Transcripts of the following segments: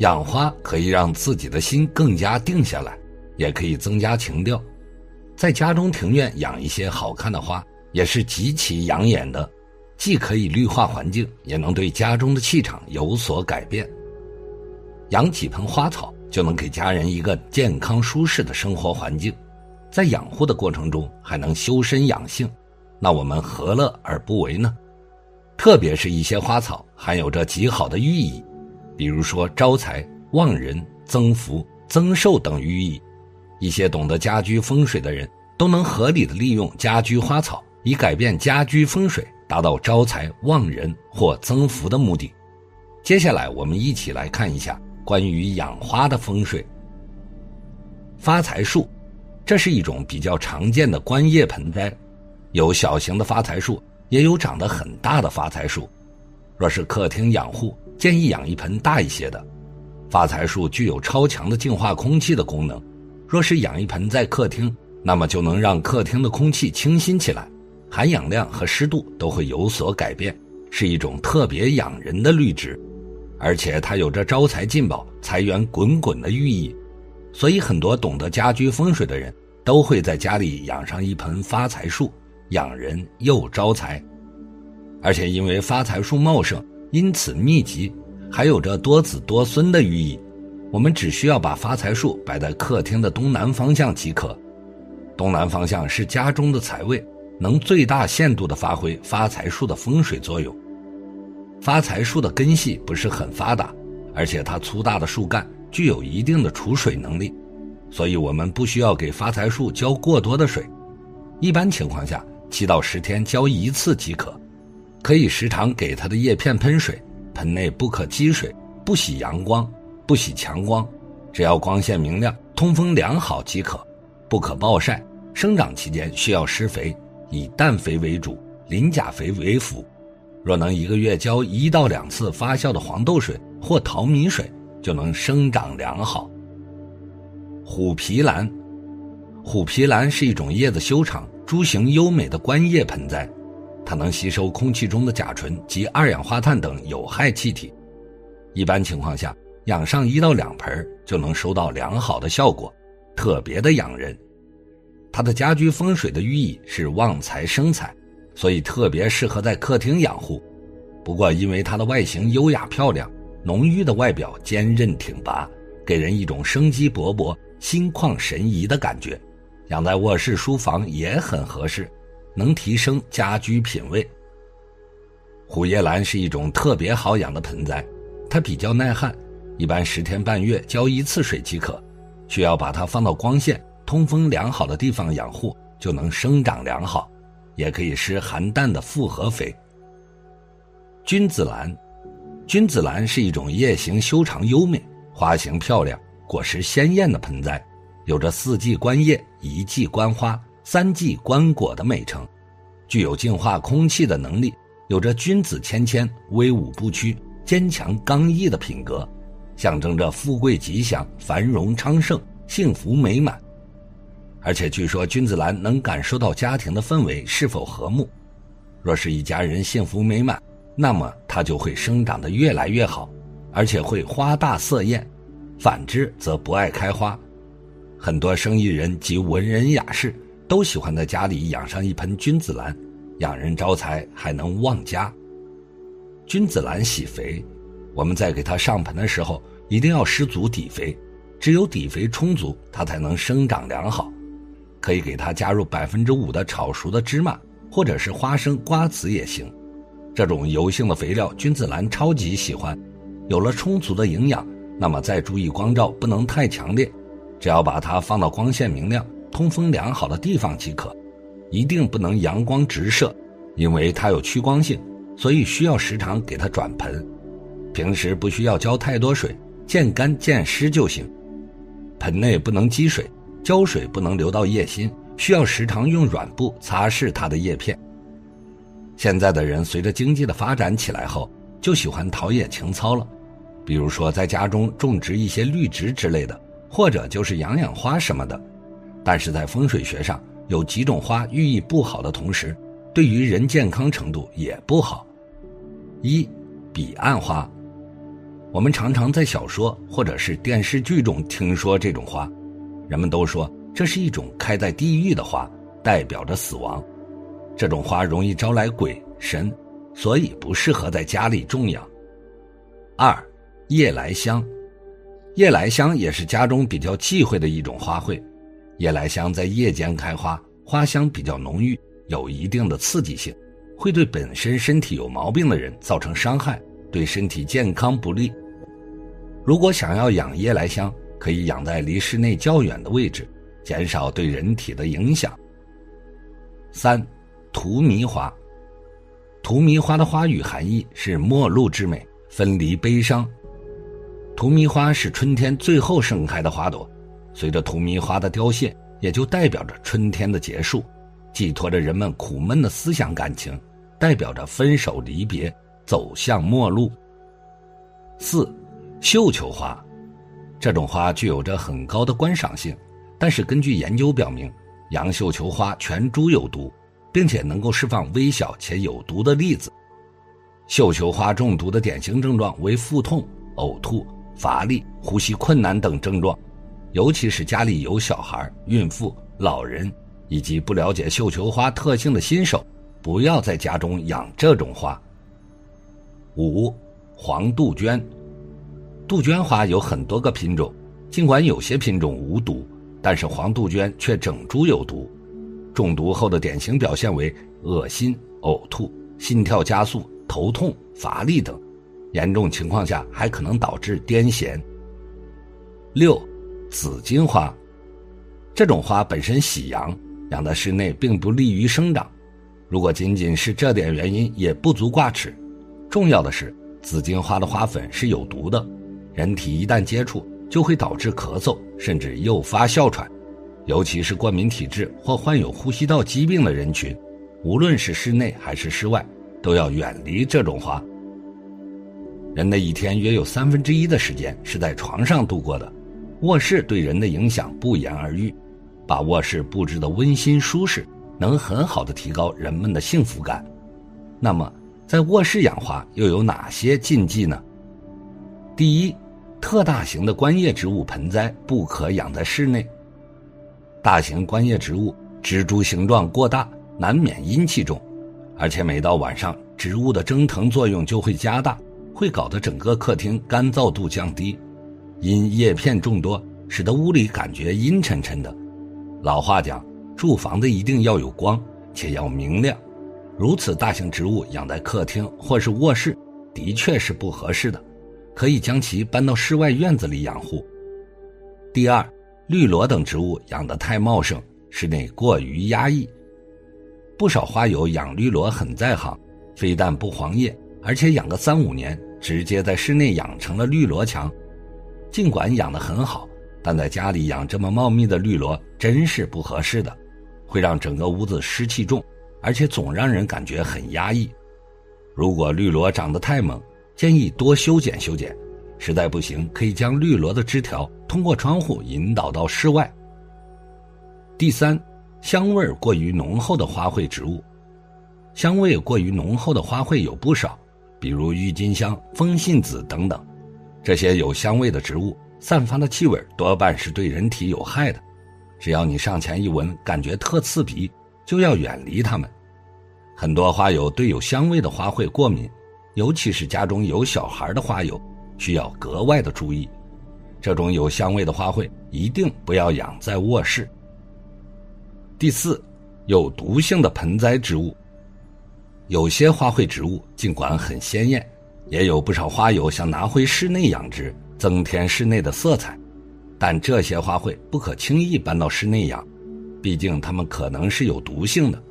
养花可以让自己的心更加定下来，也可以增加情调。在家中庭院养一些好看的花，也是极其养眼的，既可以绿化环境，也能对家中的气场有所改变。养几盆花草，就能给家人一个健康舒适的生活环境，在养护的过程中还能修身养性，那我们何乐而不为呢？特别是一些花草含有着极好的寓意，比如说招财、旺人、增福、增寿等寓意。一些懂得家居风水的人都能合理的利用家居花草，以改变家居风水，达到招财、旺人或增福的目的。接下来，我们一起来看一下。关于养花的风水，发财树，这是一种比较常见的观叶盆栽，有小型的发财树，也有长得很大的发财树。若是客厅养护，建议养一盆大一些的。发财树具有超强的净化空气的功能，若是养一盆在客厅，那么就能让客厅的空气清新起来，含氧量和湿度都会有所改变，是一种特别养人的绿植。而且它有着招财进宝、财源滚滚的寓意，所以很多懂得家居风水的人都会在家里养上一盆发财树，养人又招财。而且因为发财树茂盛，因此密集，还有着多子多孙的寓意。我们只需要把发财树摆在客厅的东南方向即可。东南方向是家中的财位，能最大限度地发挥发财树的风水作用。发财树的根系不是很发达，而且它粗大的树干具有一定的储水能力，所以我们不需要给发财树浇过多的水，一般情况下七到十天浇一次即可。可以时常给它的叶片喷水，盆内不可积水，不喜阳光，不喜强光，只要光线明亮、通风良好即可，不可暴晒。生长期间需要施肥，以氮肥为主，磷钾肥为辅。若能一个月浇一到两次发酵的黄豆水或淘米水，就能生长良好。虎皮兰，虎皮兰是一种叶子修长、株形优美的观叶盆栽，它能吸收空气中的甲醇及二氧化碳等有害气体。一般情况下，养上一到两盆就能收到良好的效果，特别的养人。它的家居风水的寓意是旺财生财。所以特别适合在客厅养护，不过因为它的外形优雅漂亮，浓郁的外表坚韧挺拔，给人一种生机勃勃、心旷神怡的感觉。养在卧室、书房也很合适，能提升家居品味。虎叶兰是一种特别好养的盆栽，它比较耐旱，一般十天半月浇一次水即可，需要把它放到光线、通风良好的地方养护，就能生长良好。也可以施含氮的复合肥。君子兰，君子兰是一种叶形修长优美、花型漂亮、果实鲜艳的盆栽，有着四季观叶、一季观花、三季观果的美称，具有净化空气的能力，有着君子谦谦、威武不屈、坚强刚毅的品格，象征着富贵吉祥、繁荣昌盛、幸福美满。而且据说君子兰能感受到家庭的氛围是否和睦，若是一家人幸福美满，那么它就会生长得越来越好，而且会花大色艳；反之则不爱开花。很多生意人及文人雅士都喜欢在家里养上一盆君子兰，养人招财还能旺家。君子兰喜肥，我们在给它上盆的时候一定要施足底肥，只有底肥充足，它才能生长良好。可以给它加入百分之五的炒熟的芝麻，或者是花生、瓜子也行。这种油性的肥料，君子兰超级喜欢。有了充足的营养，那么再注意光照不能太强烈，只要把它放到光线明亮、通风良好的地方即可。一定不能阳光直射，因为它有趋光性，所以需要时常给它转盆。平时不需要浇太多水，见干见湿就行。盆内不能积水。浇水不能流到叶心，需要时常用软布擦拭它的叶片。现在的人随着经济的发展起来后，就喜欢陶冶情操了，比如说在家中种植一些绿植之类的，或者就是养养花什么的。但是在风水学上，有几种花寓意不好的同时，对于人健康程度也不好。一，彼岸花。我们常常在小说或者是电视剧中听说这种花，人们都说这是一种开在地狱的花，代表着死亡。这种花容易招来鬼神，所以不适合在家里种养。二，夜来香，夜来香也是家中比较忌讳的一种花卉。夜来香在夜间开花，花香比较浓郁，有一定的刺激性，会对本身身体有毛病的人造成伤害，对身体健康不利。如果想要养夜来香，可以养在离室内较远的位置，减少对人体的影响。三，荼蘼花。荼蘼花的花语含义是陌路之美，分离悲伤。荼蘼花是春天最后盛开的花朵，随着荼蘼花的凋谢，也就代表着春天的结束，寄托着人们苦闷的思想感情，代表着分手离别，走向末路。四。绣球花，这种花具有着很高的观赏性，但是根据研究表明，洋绣球花全株有毒，并且能够释放微小且有毒的粒子。绣球花中毒的典型症状为腹痛、呕吐、乏力、呼吸困难等症状，尤其是家里有小孩、孕妇、老人以及不了解绣球花特性的新手，不要在家中养这种花。五，黄杜鹃。杜鹃花有很多个品种，尽管有些品种无毒，但是黄杜鹃却整株有毒。中毒后的典型表现为恶心、呕吐、心跳加速、头痛、乏力等，严重情况下还可能导致癫痫。六，紫荆花，这种花本身喜阳，养在室内并不利于生长。如果仅仅是这点原因，也不足挂齿。重要的是，紫荆花的花粉是有毒的。人体一旦接触，就会导致咳嗽，甚至诱发哮喘，尤其是过敏体质或患有呼吸道疾病的人群，无论是室内还是室外，都要远离这种花。人的一天约有三分之一的时间是在床上度过的，卧室对人的影响不言而喻。把卧室布置的温馨舒适，能很好的提高人们的幸福感。那么，在卧室养花又有哪些禁忌呢？第一，特大型的观叶植物盆栽不可养在室内。大型观叶植物植株形状过大，难免阴气重，而且每到晚上，植物的蒸腾作用就会加大，会搞得整个客厅干燥度降低。因叶片众多，使得屋里感觉阴沉沉的。老话讲，住房子一定要有光，且要明亮。如此大型植物养在客厅或是卧室，的确是不合适的。可以将其搬到室外院子里养护。第二，绿萝等植物养得太茂盛，室内过于压抑。不少花友养绿萝很在行，非但不黄叶，而且养个三五年，直接在室内养成了绿萝墙。尽管养得很好，但在家里养这么茂密的绿萝真是不合适的，会让整个屋子湿气重，而且总让人感觉很压抑。如果绿萝长得太猛，建议多修剪修剪，实在不行可以将绿萝的枝条通过窗户引导到室外。第三，香味过于浓厚的花卉植物，香味过于浓厚的花卉有不少，比如郁金香、风信子等等，这些有香味的植物散发的气味多半是对人体有害的，只要你上前一闻，感觉特刺鼻，就要远离它们。很多花友对有香味的花卉过敏。尤其是家中有小孩的花友，需要格外的注意。这种有香味的花卉一定不要养在卧室。第四，有毒性的盆栽植物。有些花卉植物尽管很鲜艳，也有不少花友想拿回室内养殖，增添室内的色彩。但这些花卉不可轻易搬到室内养，毕竟它们可能是有毒性的，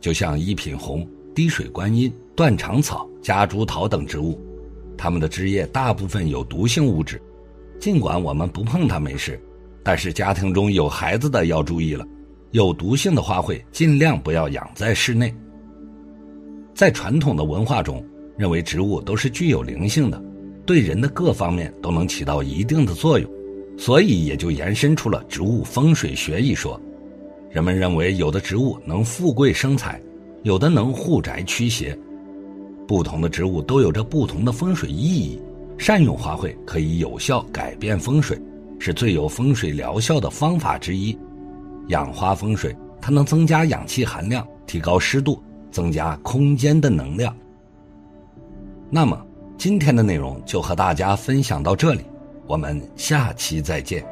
就像一品红、滴水观音。断肠草、夹竹桃等植物，它们的枝叶大部分有毒性物质。尽管我们不碰它没事，但是家庭中有孩子的要注意了。有毒性的花卉尽量不要养在室内。在传统的文化中，认为植物都是具有灵性的对人的各方面都能起到一定的作用。所以也就延伸出了植物风水学一说。人们认为有的植物能富贵生财有的能护宅驱邪。不同的植物都有着不同的风水意义善用花卉可以有效改变风水是最有风水疗效的方法之一。养花风水它能增加氧气含量提高湿度增加空间的能量那么今天的内容就和大家分享到这里我们下期再见。